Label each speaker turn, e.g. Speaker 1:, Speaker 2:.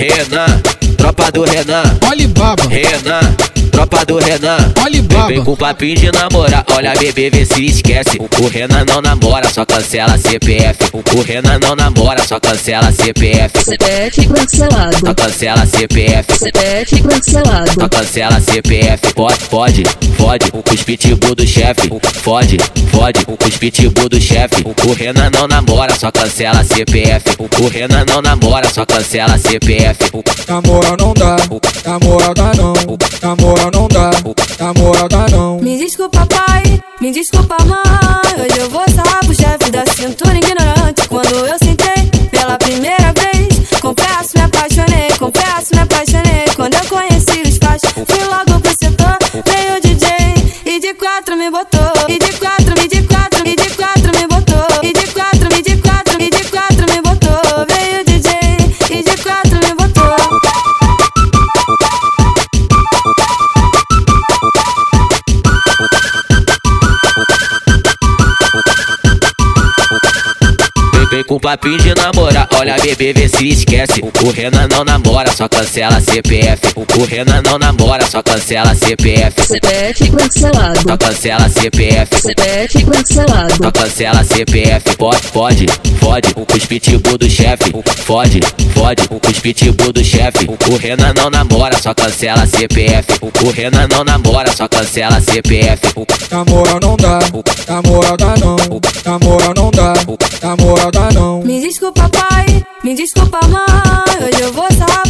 Speaker 1: Renan, tropa do Renan.
Speaker 2: Olha baba.
Speaker 1: Renan, tropa do Renan.
Speaker 2: Olha baba.
Speaker 1: Vem com papinho de namorar, olha bebê, vê se esquece. O Renan não namora, só cancela CPF. O Renan não namora, só cancela CPF.
Speaker 3: CPF cancelado.
Speaker 1: Só cancela CPF.
Speaker 3: CPF cancelado.
Speaker 1: Só cancela CPF. Pode, pode, fode. Os pitbull do chefe. Fode, fode. Os pitbull do chefe. O Renan não namora, só cancela CPF. O Renan não namora, só cancela CPF.
Speaker 4: Na moral não dá, na moral dá não, na moral não dá, na moral não.
Speaker 5: Me desculpa, pai, me desculpa, mãe.
Speaker 1: Vem, com papinho de namorar, olha bebê, vê se esquece. O Renan não namora, só cancela CPF. O Renan não namora, só cancela CPF.
Speaker 3: CPF cancelado.
Speaker 1: Só cancela CPF.
Speaker 3: CPF cancelado.
Speaker 1: Só cancela CPF. Pode, pode, fode. Os pitbull do chefe. Fode, fode. Os pitbull do chefe. O Renan não namora, só cancela CPF. O Renan não namora, só cancela CPF.
Speaker 4: Na moral não dá, na moral dá não, não.
Speaker 5: Me desculpa, pai, me desculpa, mãe. Hoje eu vou saber.